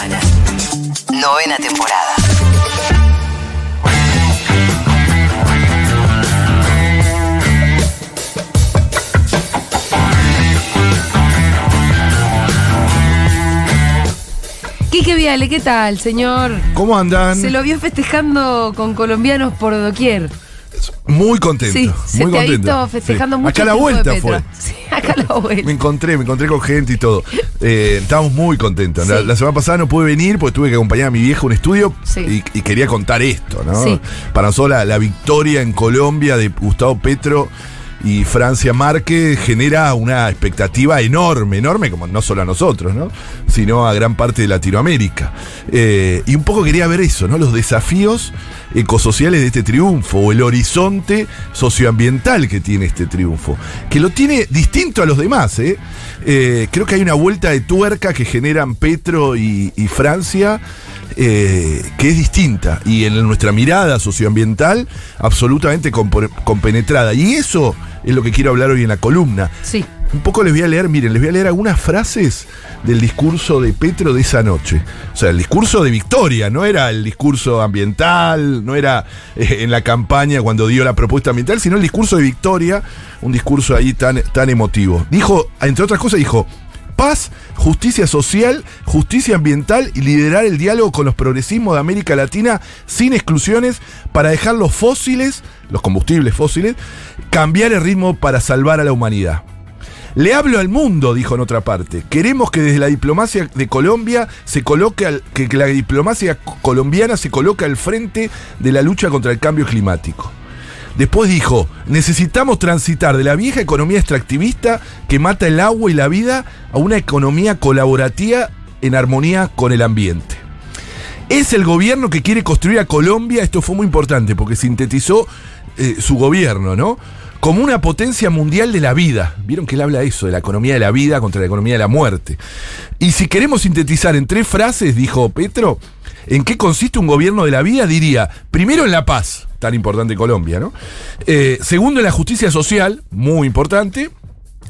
sábanas. Novena temporada. Quique Viale, ¿qué tal, señor? ¿Cómo andan? Se lo vio festejando con colombianos por doquier. Muy contento. Sí, se muy te ha contento. visto festejando Sí. mucho Acá a la vuelta fue. Sí, acá la vuelta. Me encontré, me encontré con gente y todo. Eh, estábamos muy contentos. La, semana pasada no pude venir porque tuve que acompañar a mi vieja a un estudio y, y quería contar esto, ¿no? Para nosotros la, la victoria en Colombia de Gustavo Petro y Francia Márquez genera una expectativa enorme, enorme, como no solo a nosotros, ¿no? Sino a gran parte de Latinoamérica. Eh, y un poco quería ver eso, ¿no? Los desafíos ecosociales de este triunfo, o el horizonte socioambiental que tiene este triunfo, que lo tiene distinto a los demás, ¿eh? Eh, creo que hay una vuelta de tuerca que generan Petro y, Francia. que es distinta y en nuestra mirada socioambiental absolutamente compenetrada. Y eso es lo que quiero hablar hoy en la columna. Sí. Un poco les voy a leer, miren, les voy a leer algunas frases del discurso de Petro de esa noche. O sea, el discurso de victoria, no era el discurso ambiental, no era eh, en la campaña cuando dio la propuesta ambiental, sino el discurso de victoria, un discurso ahí tan, tan emotivo. Dijo, entre otras cosas, dijo, paz, justicia social, justicia ambiental y liderar el diálogo con los progresismos de América Latina sin exclusiones para dejar los fósiles, los combustibles fósiles, cambiar el ritmo para salvar a la humanidad. Le hablo al mundo, dijo en otra parte. Queremos que desde la diplomacia de Colombia se coloque al- que, la diplomacia co- colombiana se coloque al frente de la lucha contra el cambio climático. Después dijo, necesitamos transitar de la vieja economía extractivista que mata el agua y la vida a una economía colaborativa en armonía con el ambiente. Es el gobierno que quiere construir a Colombia, esto fue muy importante porque sintetizó eh, su gobierno, ¿no? Como una potencia mundial de la vida. Vieron que él habla de eso, de la economía de la vida contra la economía de la muerte. Y si queremos sintetizar en tres frases, dijo Petro, ¿en qué consiste un gobierno de la vida? Diría, primero en la paz, tan importante Colombia, ¿no? Eh, segundo en la justicia social, muy importante.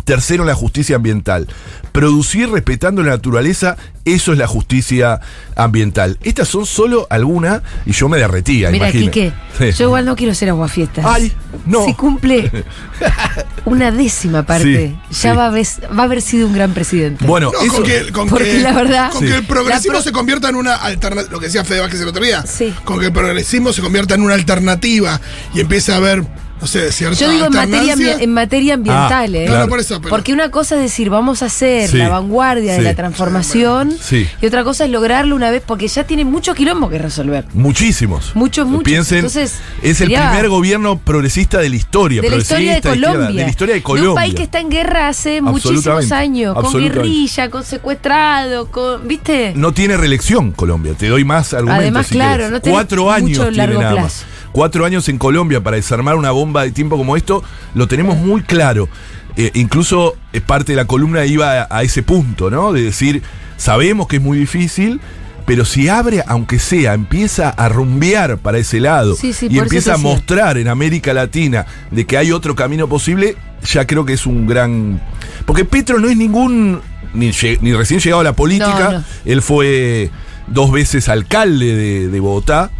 Tercero, la justicia ambiental. Producir respetando la naturaleza, eso es la justicia ambiental. Estas son solo algunas y yo me derretía, Mira. Quique, Sí. yo igual no quiero ser aguafiestas. Ay, no. Si cumple una décima parte, Sí, ya sí. Va, a haber, va a haber sido un gran presidente. Bueno, No, eso... con que, con porque que- la verdad- con que Sí. el progresismo pro- se convierta en una alternativa, lo que decía Fede Vázquez el otro día, Sí. con que el progresismo se convierta en una alternativa y empiece a haber, no sé, cierta Yo digo en materia, en materia ambiental, Ah, ¿eh? No, claro. no, por eso, pero- Porque una cosa es decir, vamos a hacer Sí, la vanguardia de la transformación, Sí. y otra cosa es lograrlo una vez, porque ya tiene mucho quilombo que resolver. Muchísimos. Muchos, muchos. Piensen, Entonces, es el primer gobierno progresista de la historia. De la historia de Colombia. de la historia de un Colombia. país que está en guerra hace muchísimos años, con guerrilla, con secuestrado, con. ¿Viste? No tiene reelección Colombia, te doy más argumentos. Además, si claro, querés. no tenés Cuatro años tiene nada plazo. más. Cuatro años en Colombia para desarmar una bomba de tiempo como esto, lo tenemos muy claro. Eh, incluso eh, parte de la columna iba a, a ese punto, ¿no? De decir, sabemos que es muy difícil, pero si abre, aunque sea, empieza a rumbear para ese lado Sí, sí, y empieza a mostrar en América Latina de que hay otro camino posible, ya creo que es un gran... Porque Petro no es ningún... Ni, recién llegado a la política, No, no. él fue dos veces alcalde de, de Bogotá.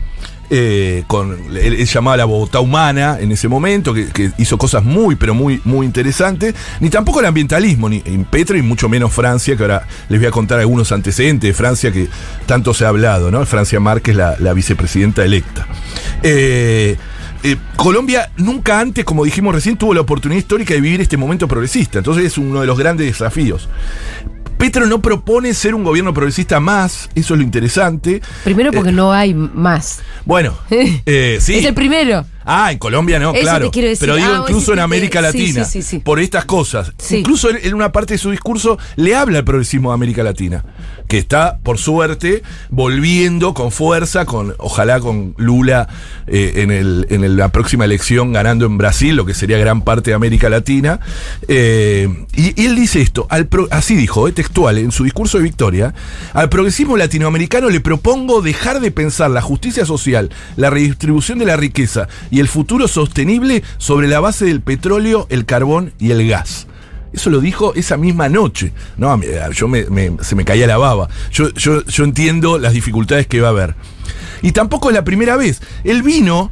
Eh, con, él, él llamaba la Bogotá humana en ese momento, que, hizo cosas muy, pero muy, muy interesantes. Ni tampoco el ambientalismo, ni en Petro y mucho menos Francia, que ahora les voy a contar algunos antecedentes de Francia que tanto se ha hablado, ¿no? Francia Márquez, la, la vicepresidenta electa. Eh, eh, Colombia nunca antes, como dijimos recién, tuvo la oportunidad histórica de vivir este momento progresista. Entonces es uno de los grandes desafíos. Petro no propone ser un gobierno progresista más, eso es lo interesante. Primero porque Eh, no hay más. Bueno, eh, sí. Es el primero. Ah, en Colombia no, Eso claro. te quiero decir. Pero digo, Ah, incluso en que- América sí, Latina, sí, sí, sí. por estas cosas. Incluso en una parte de su discurso le habla al progresismo de América Latina, que está, por suerte, volviendo con fuerza, con ojalá con Lula eh, en, el, en el- la próxima elección ganando en Brasil, lo que sería gran parte de América Latina. Eh, y, y él dice esto, al pro- así dijo, eh, textual, en su discurso de victoria, al progresismo latinoamericano le propongo dejar de pensar la justicia social, la redistribución de la riqueza y el futuro sostenible sobre la base del petróleo, el carbón y el gas. Eso lo dijo esa misma noche. No, yo me- me- se me caía la baba. Yo, yo, yo entiendo las dificultades que va a haber. Y tampoco es la primera vez. Él vino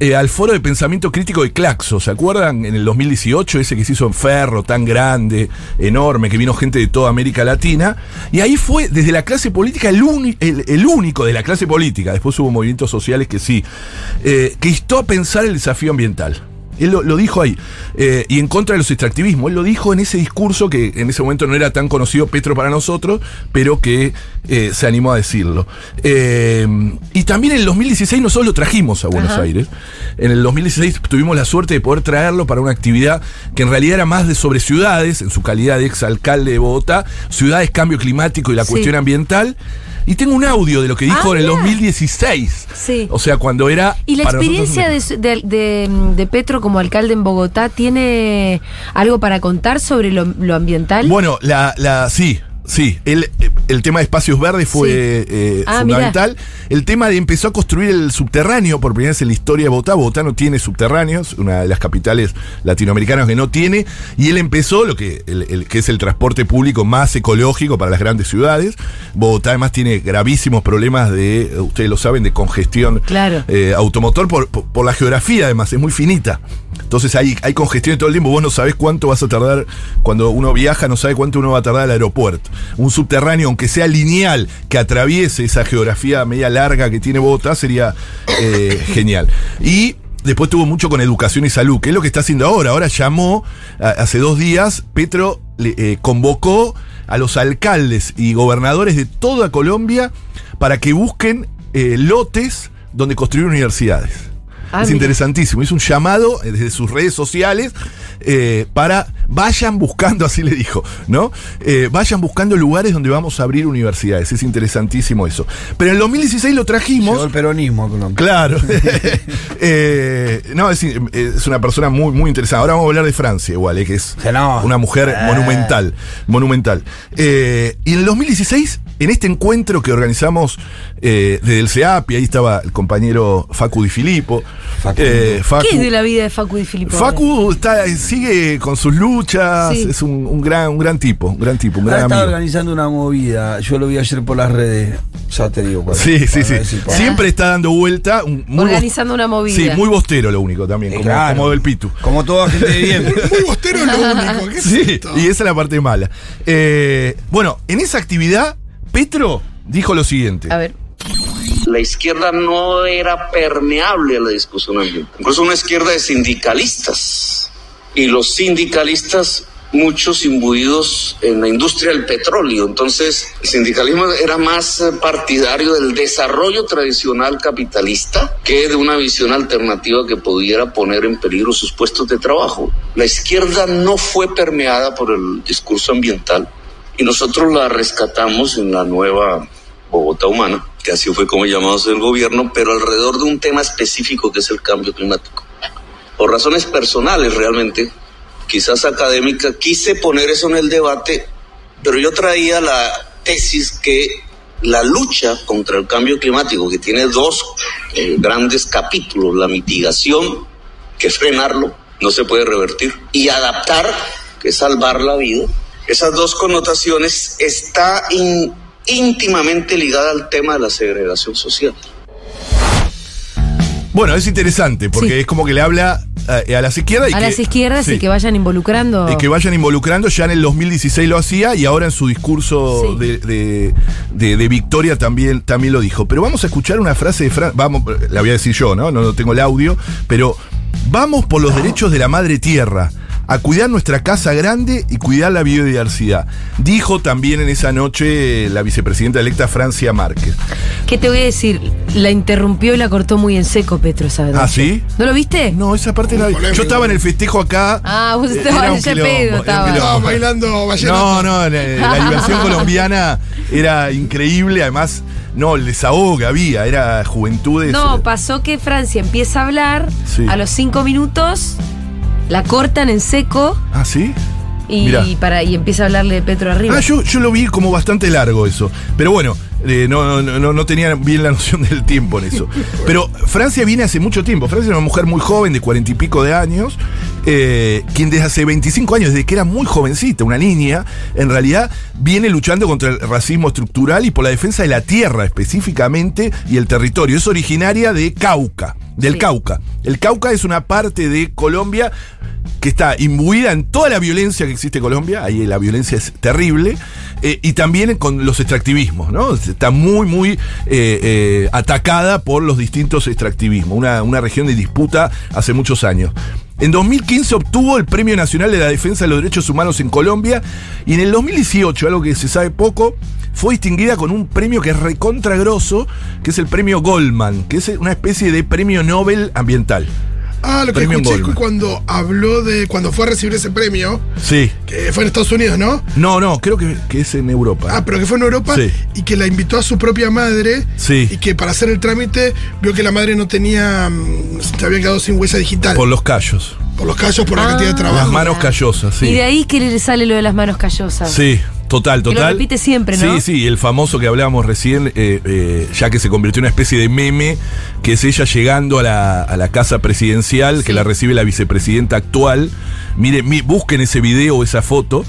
eh, al foro de pensamiento crítico de Claxo, ¿se acuerdan? En el 2018, ese que se hizo en Ferro, tan grande, enorme, que vino gente de toda América Latina. Y ahí fue, desde la clase política, el, el único de la clase política, después hubo movimientos sociales que sí, eh, que instó a pensar el desafío ambiental. Él lo, lo dijo ahí. eh, y en contra de los extractivismos. Él lo dijo en ese discurso que en ese momento no era tan conocido Petro para nosotros, pero que eh, se animó a decirlo. Eh, y también en el 2016 nosotros lo trajimos a Buenos Ajá. Aires. En el 2016 tuvimos la suerte de poder traerlo para una actividad que en realidad era más de sobre ciudades, en su calidad de exalcalde de Bogotá, ciudades, cambio climático y la Sí. cuestión ambiental. Y tengo un audio de lo que dijo Ah, en el mirá. 2016. Sí. O sea, cuando era. ¿Y la nosotros experiencia de, de- de- Petro como alcalde en Bogotá tiene algo para contar sobre lo, lo ambiental? Bueno, la, la, sí, sí. El, el tema de espacios verdes fue Sí. eh, Ah, fundamental. El tema de empezó a construir el subterráneo por primera vez en la historia de Bogotá. Bogotá no tiene subterráneos, una de las capitales latinoamericanas que no tiene. Y él empezó lo que, el, el- que es el transporte público más ecológico para las grandes ciudades. Bogotá además tiene gravísimos problemas de, ustedes lo saben, de congestión Claro. eh, automotor por, por- por la geografía, además, es muy finita. Entonces hay, hay congestión todo el tiempo. Vos no sabés cuánto vas a tardar. Cuando uno viaja, no sabe cuánto uno va a tardar al aeropuerto. Un subterráneo, aunque sea lineal, que atraviese esa geografía media larga que tiene Bogotá, sería eh, genial. Y. Después tuvo mucho con educación y salud, que es lo que está haciendo ahora. Ahora llamó, hace dos días, Petro le, eh, convocó a los alcaldes y gobernadores de toda Colombia para que busquen eh, lotes donde construir universidades. Ah, es mira. interesantísimo. Hizo un llamado desde sus redes sociales eh, para vayan buscando, así le dijo, ¿no? Eh, vayan buscando lugares donde vamos a abrir universidades. Es interesantísimo eso. Pero en el 2016 lo trajimos. Llegó el peronismo Colombia. Claro. Eh, no, es, es una persona muy, muy interesante. Ahora vamos a hablar de Francia, igual, eh, que es no. una mujer Eh. monumental. Monumental. Eh, y en el 2016, en este encuentro que organizamos eh, desde el CEAPI, ahí estaba el compañero Facu Di Filippo. Facu. Eh, Facu, ¿Qué es de la vida de Facu Di Filippo? Facu está, sigue con sus luchas, Sí. es un, un gran, un gran tipo, un gran tipo, un gran amigo. organizando una movida. Yo lo vi ayer por las redes. Ya te digo cuál. Sí, sí, para sí. decir cuál. Siempre está dando vuelta. muy Organizando una movida. Sí, muy bostero lo único también, Eh, como, claro. como del Pitu. Como toda gente de bien. Muy bostero es lo único. ¿Qué es Sí, y esa es la parte mala. Eh, bueno, en esa actividad, Petro dijo lo siguiente. A ver. la izquierda no era permeable a la discusión ambiental. Incluso una izquierda de sindicalistas. Y los sindicalistas, muchos imbuidos en la industria del petróleo. Entonces, el sindicalismo era más eh, partidario del desarrollo tradicional capitalista que de una visión alternativa que pudiera poner en peligro sus puestos de trabajo. La izquierda no fue permeada por el discurso ambiental y nosotros la rescatamos en la nueva Bogotá Humana, que así fue como llamamos el gobierno, pero alrededor de un tema específico que es el cambio climático. Por razones personales realmente, quizás académica, quise poner eso en el debate, pero yo traía la tesis que la lucha contra el cambio climático, que tiene dos eh, grandes capítulos, la mitigación, que es frenarlo, no se puede revertir, y adaptar, que es salvar la vida, esas dos connotaciones está in- íntimamente ligada al tema de la segregación social. Bueno, es interesante porque Sí. es como que le habla a, a las izquierdas y A que, las izquierdas sí, y que vayan involucrando. y que vayan involucrando. Ya en el 2016 lo hacía y ahora en su discurso Sí. de, de- de- de victoria también, también lo dijo. Pero vamos a escuchar una frase de Fran. Vamos, la voy a decir yo, ¿no? No, no tengo el audio. Pero vamos por los derechos de la madre tierra. A cuidar nuestra casa grande y cuidar la biodiversidad. Dijo también en esa noche la vicepresidenta electa Francia Márquez. ¿Qué te voy a decir? La interrumpió y la cortó muy en seco, Petro, ¿sabes? ¿Ah, sí? ¿No lo viste? No, esa parte no la vi. Polémico. Yo estaba en el festejo acá. Ah, vos Eh, estabas un estaba. bailando vallenato. No, no, la, la diversión colombiana era increíble, además, no, el desahogo que había, era juventudes. No, eh, pasó que Francia empieza a hablar, Sí. a los cinco minutos la cortan en seco ¿Ah, sí? Y, Mirá. para, y empieza a hablarle de Petro arriba. Ah, yo, yo lo vi como bastante largo eso. Pero bueno, eh, no, no, no, no tenía bien la noción del tiempo en eso. Pero Francia viene hace mucho tiempo. Francia es una mujer muy joven, de cuarenta y pico de años, eh, quien desde hace 25 años, desde que era muy jovencita, una niña, en realidad viene luchando contra el racismo estructural y por la defensa de la tierra específicamente y el territorio. Es originaria de Cauca, del Sí. Cauca. El Cauca es una parte de Colombia que está imbuida en toda la violencia que existe en Colombia, ahí la violencia es terrible, eh, y también con los extractivismos, ¿no? Está muy, muy eh, eh, atacada por los distintos extractivismos, una, una región de disputa hace muchos años. En 2015 obtuvo el Premio Nacional de la Defensa de los Derechos Humanos en Colombia y en el 2018, algo que se sabe poco, fue distinguida con un premio que es recontragroso, que es el premio Goldman, que es una especie de premio Nobel ambiental. Ah, lo que Premio escuché Goldman. cuando habló de. Cuando fue a recibir ese premio, Sí. que fue en Estados Unidos, ¿no? No, no, creo que, que es en Europa. Ah, pero que fue en Europa Sí. y que la invitó a su propia madre. Sí. Y que para hacer el trámite vio que la madre no tenía. mm, Se había quedado sin huella digital. Por Por, los callos. los callos, por la Ah. cantidad de Las trabajo. manos callosas, sí. Y de ahí que le sale lo de las manos callosas. Sí, total, Que lo total. repite siempre, ¿no? Sí, sí, el famoso que hablábamos recién, eh, eh, ya que se convirtió en una especie de meme, que es ella llegando a la, a la casa presidencial, que la recibe la vicepresidenta actual. Mire, mi- busquen ese video o esa foto.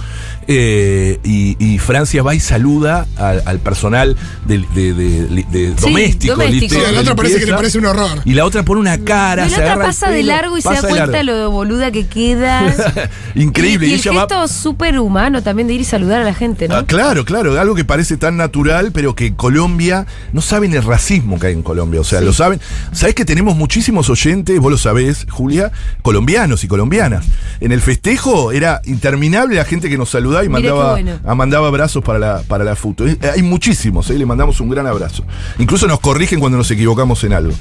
eh, y, y Francia va y saluda al, al personal del- de, de- de- de Sí, doméstico. Sí, a la otra parece que le parece un horror. Y la otra pone una cara, se la otra pasa de largo y se da cuenta lo boluda que queda. Increíble. Y, y y el ella va- gesto súper humano también de ir y saludar a la gente, ¿no? Ah, claro, claro, algo que parece tan natural, pero que Colombia no saben el racismo que hay en Colombia. O sea, lo saben. Sabés que tenemos muchísimos oyentes, vos lo sabés, Julia, colombianos y colombianas. En el festejo era interminable la gente que nos saludaba y mandaba, bueno. ah, mandaba abrazos para la, para la foto. Eh, Hay muchísimos, eh, le mandamos un gran abrazo. Incluso nos corrigen cuando nos equivocamos en algo.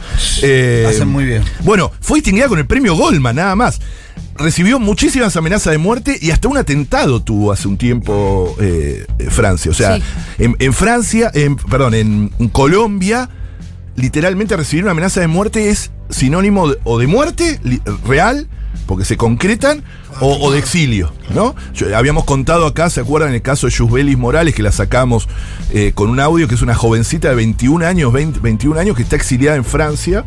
Eh, Hacen muy bien. bueno, fue distinguida con el premio Goldman, nada más. Recibió muchísimas amenazas de muerte y hasta un atentado tuvo hace un tiempo eh, Francia. O sea, Sí. en, en Francia, en- perdón, en, en Colombia, literalmente recibir una amenaza de muerte es sinónimo de- o de muerte li- real, porque se concretan, o, de exilio, ¿no? Yo- habíamos contado acá, ¿se acuerdan? el caso de Yusbelis Morales, que la sacamos eh, con un audio, que es una jovencita de 21 años, 20 21 años, que está exiliada en Francia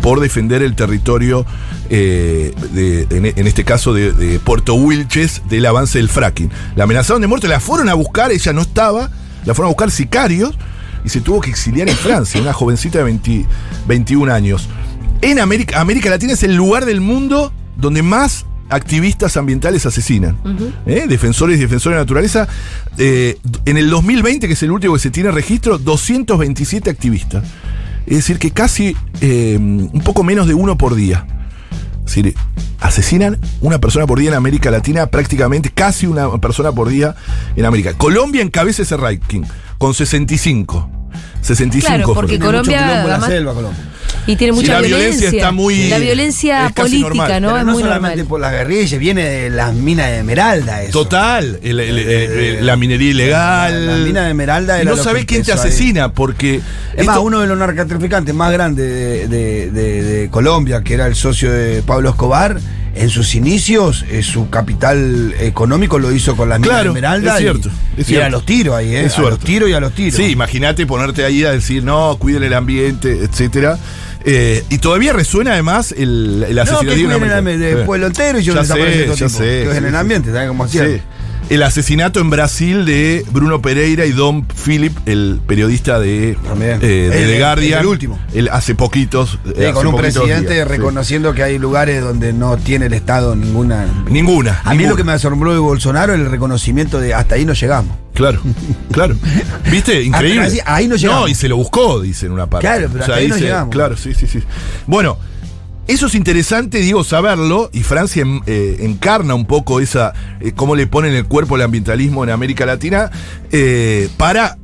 por defender el territorio, eh, de- en, este caso de, Puerto Wilches, del avance del fracking. La amenazaron de muerte, la fueron a buscar, ella no estaba, la fueron a buscar sicarios y se tuvo que exiliar en Francia, una jovencita de 20 21 años. En América, América Latina es el lugar del mundo donde más activistas ambientales asesinan. ¿Eh? Defensores y defensores de la naturaleza. Eh, en el 2020, que es el último que se tiene registro, 227 activistas. Es decir, que casi eh, un poco menos de uno por día. Es decir, asesinan una persona por día en América Latina, prácticamente casi una persona por día en América. Colombia encabeza ese ranking con 65. 65 Claro, porque mucho la selva, Colombia. Y tiene Sí, mucha la violencia. violencia está muy- La violencia política, normal. ¿no? Pero es no muy solamente normal. por las guerrillas, viene de las minas de Esmeralda eso. Total, el- el- el- la minería ilegal. La mina de Esmeralda no que quién te ahí. asesina, porque. Es más, uno de los narcotraficantes más grandes de, de- de- de Colombia, que era el socio de Pablo Escobar, en sus inicios, eh, su capital económico lo hizo con las minas Claro, de Esmeralda. es y- cierto, y, es a los tiros ahí, ¿eh? Es a los tiros y a los tiros. Sí, imagínate ponerte ahí a decir, no, cuiden el ambiente, etcétera. Eh, y todavía resuena además el, el no, asesinato que de una el ambiente, Sí. pueblo entero y yo Ya sé, todo ya sé, Que sí, en el ambiente, ¿sabes cómo hacían? Sí. El asesinato en Brasil de Bruno Pereira y Don Philip, el periodista de, eh, de El- The Guardian. el último. El hace poquitos. Sí, eh, hace con un poquitos presidente días, sí. reconociendo que hay lugares donde no tiene el Estado ninguna. Ninguna. A mí lo que me asombró de Bolsonaro es el reconocimiento de hasta ahí no llegamos. Claro, claro. ¿Viste? Increíble. Ahí- ahí no llegamos. No, y se lo buscó, dice en una parte. Claro, pero hasta ahí no llegamos. Claro, sí, sí, sí. Bueno, eso es interesante, digo, saberlo, y Francia eh, encarna un poco esa, eh, cómo le ponen el cuerpo al ambientalismo en América Latina, eh, para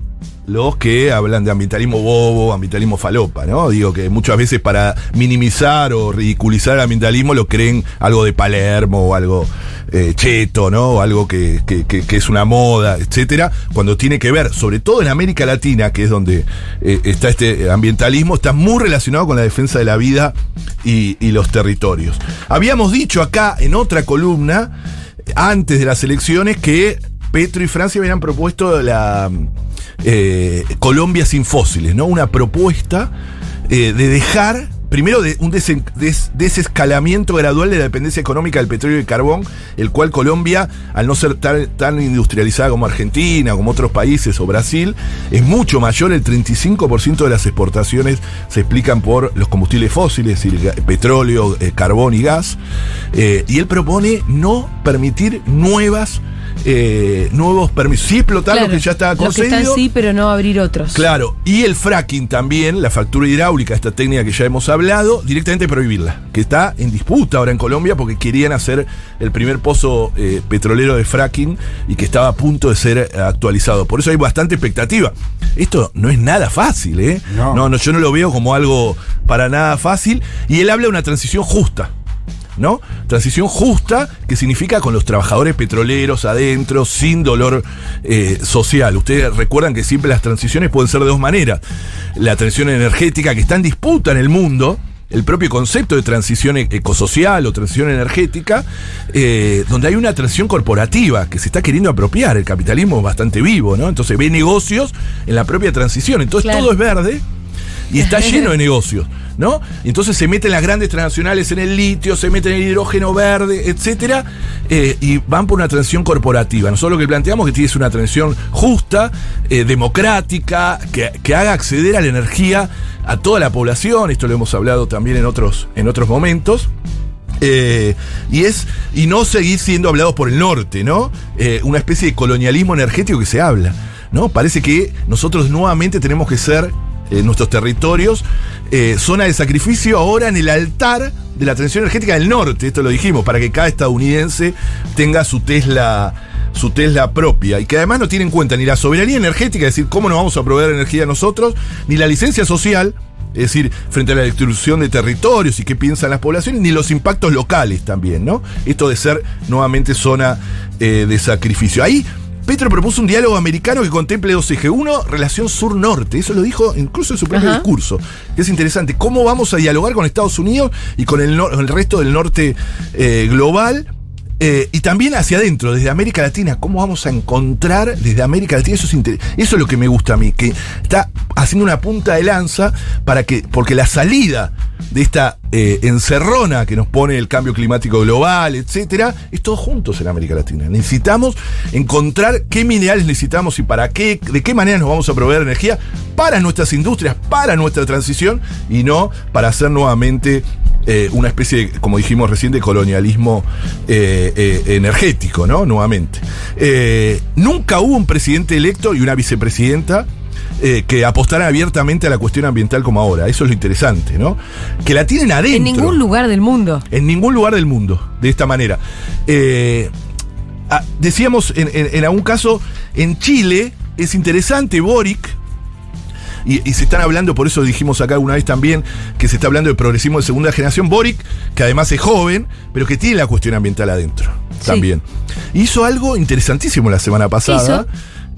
los que hablan de ambientalismo bobo, ambientalismo falopa, ¿no? Digo que muchas veces para minimizar o ridiculizar el ambientalismo lo creen algo de Palermo o algo eh, cheto, ¿no? Algo que, que- que- es una moda, etcétera, cuando tiene que ver, sobre todo en América Latina, que es donde eh, está este ambientalismo, está muy relacionado con la defensa de la vida y, los territorios. Habíamos dicho acá en otra columna antes de las elecciones que Petro y Francia habían propuesto la eh, Colombia sin fósiles, ¿no? Una propuesta de dejar primero un desescalamiento gradual de la dependencia económica del petróleo y el carbón, el cual Colombia, al no ser tan, industrializada como Argentina, como otros países o Brasil, es mucho mayor, el 35% de las exportaciones se explican por los combustibles fósiles, petróleo, eh, carbón y gas. Eh, y él propone no permitir nuevas, eh, nuevos permisos, sí explotar lo Claro, que ya está que concedido. están sí, pero no abrir otros. Claro, y el fracking también, la factura hidráulica, esta técnica que ya hemos hablado, directamente prohibirla, que está en disputa ahora en Colombia porque querían hacer el primer pozo eh, petrolero de fracking y que estaba a punto de ser actualizado. Por eso hay bastante expectativa. Esto no es nada fácil, ¿eh? No. no, no yo no lo veo como algo para nada fácil. Y él habla de una transición justa. ¿No? Transición justa que significa con los trabajadores petroleros adentro, sin dolor eh, social. Ustedes recuerdan que siempre las transiciones pueden ser de dos maneras. La transición energética que está en disputa en el mundo, el propio concepto de transición e- ecosocial o transición energética, eh, donde hay una transición corporativa que se está queriendo apropiar. El capitalismo es bastante vivo, ¿no? Entonces ve negocios en la propia transición. Entonces Claro. todo es verde y está lleno de negocios, Y entonces se meten las grandes transnacionales en el litio, se meten en el hidrógeno verde, etcétera, eh, y van por una transición corporativa. Nosotros lo que planteamos es que es una transición justa, eh, democrática, que, que haga acceder a la energía a toda la población. Esto lo hemos hablado también en otros, en otros momentos. Eh, y es y no seguir siendo hablados por el norte, ¿no? Eh, una especie de colonialismo energético que se habla, ¿no? Parece que nosotros nuevamente tenemos que ser eh, nuestros territorios eh, zona de sacrificio ahora en el altar de la transición energética del norte. Esto lo dijimos para que cada estadounidense tenga su Tesla su Tesla propia y que además no tiene en cuenta ni la soberanía energética, es decir, cómo nos vamos a proveer energía nosotros, ni la licencia social, es decir, frente a la destrucción de territorios y qué piensan las poblaciones, ni los impactos locales también, ¿no? Esto de ser nuevamente zona eh, de sacrificio. Ahí Petro propuso un diálogo americano que contemple dos ejes. Uno, relación sur-norte. Eso lo dijo incluso en su propio Ajá. discurso. Es interesante. ¿Cómo vamos a dialogar con Estados Unidos y con el, el resto del norte eh, global? Eh, y también hacia adentro, desde América Latina, ¿cómo vamos a encontrar desde América Latina? Eso es, inter- eso es lo que me gusta a mí, que está haciendo una punta de lanza para que, porque la salida de esta eh, encerrona que nos pone el cambio climático global, etcétera, es todos juntos en América Latina. Necesitamos encontrar qué minerales necesitamos y para qué, de qué manera nos vamos a proveer energía para nuestras industrias, para nuestra transición y no para hacer nuevamente eh, una especie, de, como dijimos recién, de colonialismo eh, eh, energético, ¿no? Nuevamente. Nunca hubo un presidente electo y una vicepresidenta eh, que apostaran abiertamente a la cuestión ambiental como ahora. Eso es lo interesante, ¿no? Que la tienen adentro. En ningún lugar del mundo. En ningún lugar del mundo, de esta manera. Eh, decíamos en, en- en algún caso, en Chile es interesante, Boric. Y, y se están hablando, por eso dijimos acá alguna vez también, que se está hablando de progresismo de segunda generación. Boric, que además es joven, pero que tiene la cuestión ambiental adentro Sí. también. Hizo algo interesantísimo la semana pasada.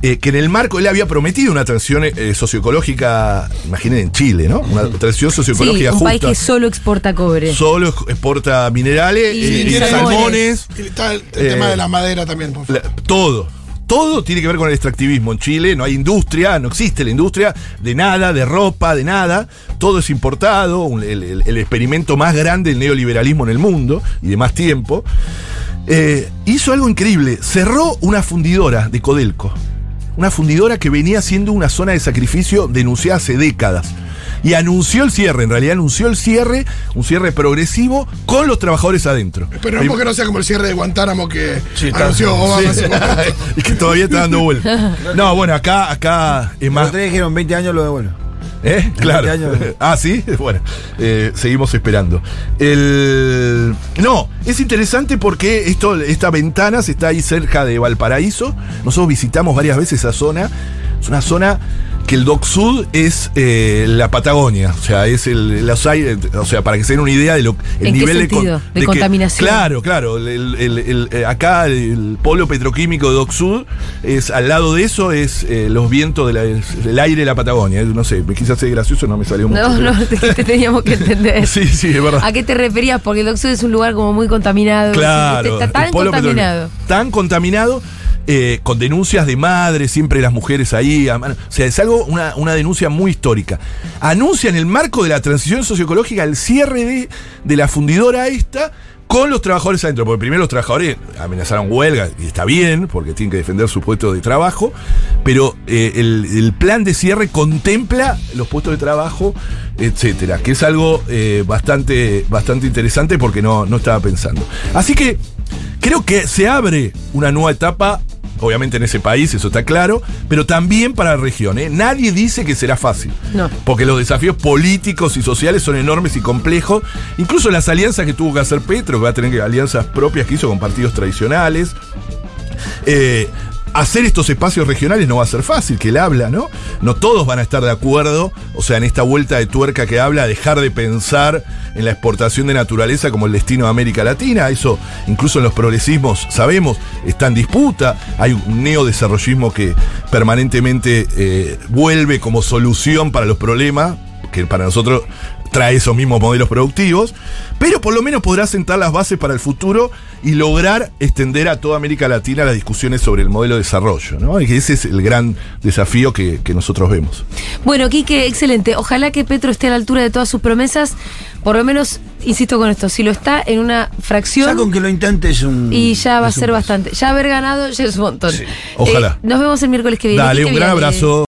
eh, que en el marco él había prometido una transición eh, socioecológica, imaginen en Chile, ¿no? Una transición Sí, socioecológica un justa. país que solo exporta cobre. Solo exporta minerales, Y eh, y salmones, Y está el, el Eh, tema de la madera también, por favor. la- todo. Todo tiene que ver con el extractivismo en Chile. No hay industria, no existe la industria de nada, de ropa, de nada. Todo es importado. el experimento más grande del neoliberalismo en el mundo y de más tiempo. Eh, hizo algo increíble. Cerró una fundidora de Codelco. Una fundidora que venía siendo una zona de sacrificio denunciada hace décadas. Y anunció el cierre, en realidad anunció el cierre, un cierre progresivo con los trabajadores adentro. Esperemos que no sea como el cierre de Guantánamo que Sí, anunció Obama Sí. y que todavía está dando vuelta. No, bueno, acá, acá es Más tres dijeron 20 años lo devuelvo. ¿Eh? Claro. 20 años. Ah, sí. Bueno, eh, seguimos esperando. El... No, es interesante porque esto, esta ventana está ahí cerca de Valparaíso. Nosotros visitamos varias veces esa zona. Es una zona que el Doc Sud es eh, la Patagonia, o sea, es el, los aires, o sea, para que se den una idea de lo el ¿En qué nivel con- De contaminación. claro, claro, el- el- eh, acá el polo petroquímico de Doc Sud es al lado de eso es eh, los vientos de del aire de la Patagonia, Eh, no sé, quise hacer gracioso, no me salió mucho. No, no, te, te teníamos que entender. sí, sí, es verdad. ¿A qué te referías? Porque el Oxxo es un lugar como muy contaminado. Claro, Está tan contaminado. Tan contaminado, eh, con denuncias de madres, siempre las mujeres ahí. a. O sea, es algo, una, una denuncia muy histórica. Anuncia en el marco de la transición socioecológica el cierre de, de la fundidora esta. Con los trabajadores adentro, porque primero los trabajadores amenazaron huelga, y está bien, porque tienen que defender su puesto de trabajo, pero eh, el, el plan de cierre contempla los puestos de trabajo, etcétera, que es algo eh, bastante, bastante interesante porque no, no estaba pensando. Así que creo que se abre una nueva etapa, obviamente en ese país, eso está claro, pero también para la región. ¿eh? Nadie dice que será fácil. No. Porque los desafíos políticos y sociales son enormes y complejos. Incluso las alianzas que tuvo que hacer Petro, que va a tener que- alianzas propias que hizo con partidos tradicionales. Eh, hacer estos espacios regionales no va a ser fácil, que él habla, ¿no? No todos van a estar de acuerdo, o sea, en esta vuelta de tuerca que habla, dejar de pensar en la exportación de naturaleza como el destino de América Latina. Eso, incluso en los progresismos, sabemos, está en disputa. Hay un neodesarrollismo que permanentemente eh, vuelve como solución para los problemas, que para nosotros trae esos mismos modelos productivos, pero por lo menos podrá sentar las bases para el futuro y lograr extender a toda América Latina las discusiones sobre el modelo de desarrollo, ¿no? Y que ese es el gran desafío que, que nosotros vemos. Bueno, Quique, excelente. Ojalá que Petro esté a la altura de todas sus promesas. Por lo menos, insisto con esto, si lo está en una fracción. Ya con que lo intente es un. Y ya va a ser bastante. Ya haber ganado ya es un montón. Ojalá. Eh, nos vemos el miércoles que viene. Dale, Quique un gran abrazo.